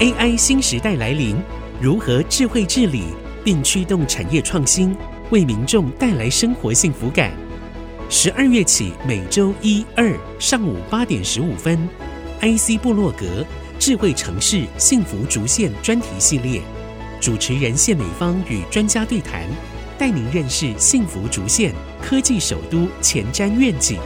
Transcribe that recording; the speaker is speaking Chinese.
AI 新时代来临，如何智慧治理并驱动产业创新，为民众带来生活幸福感？十二月起，每周一、二上午八点十五分，IC 部落格智慧城市幸福竹县专题系列，主持人谢美芳与专家对谈，带您认识幸福竹县科技首都前瞻愿景。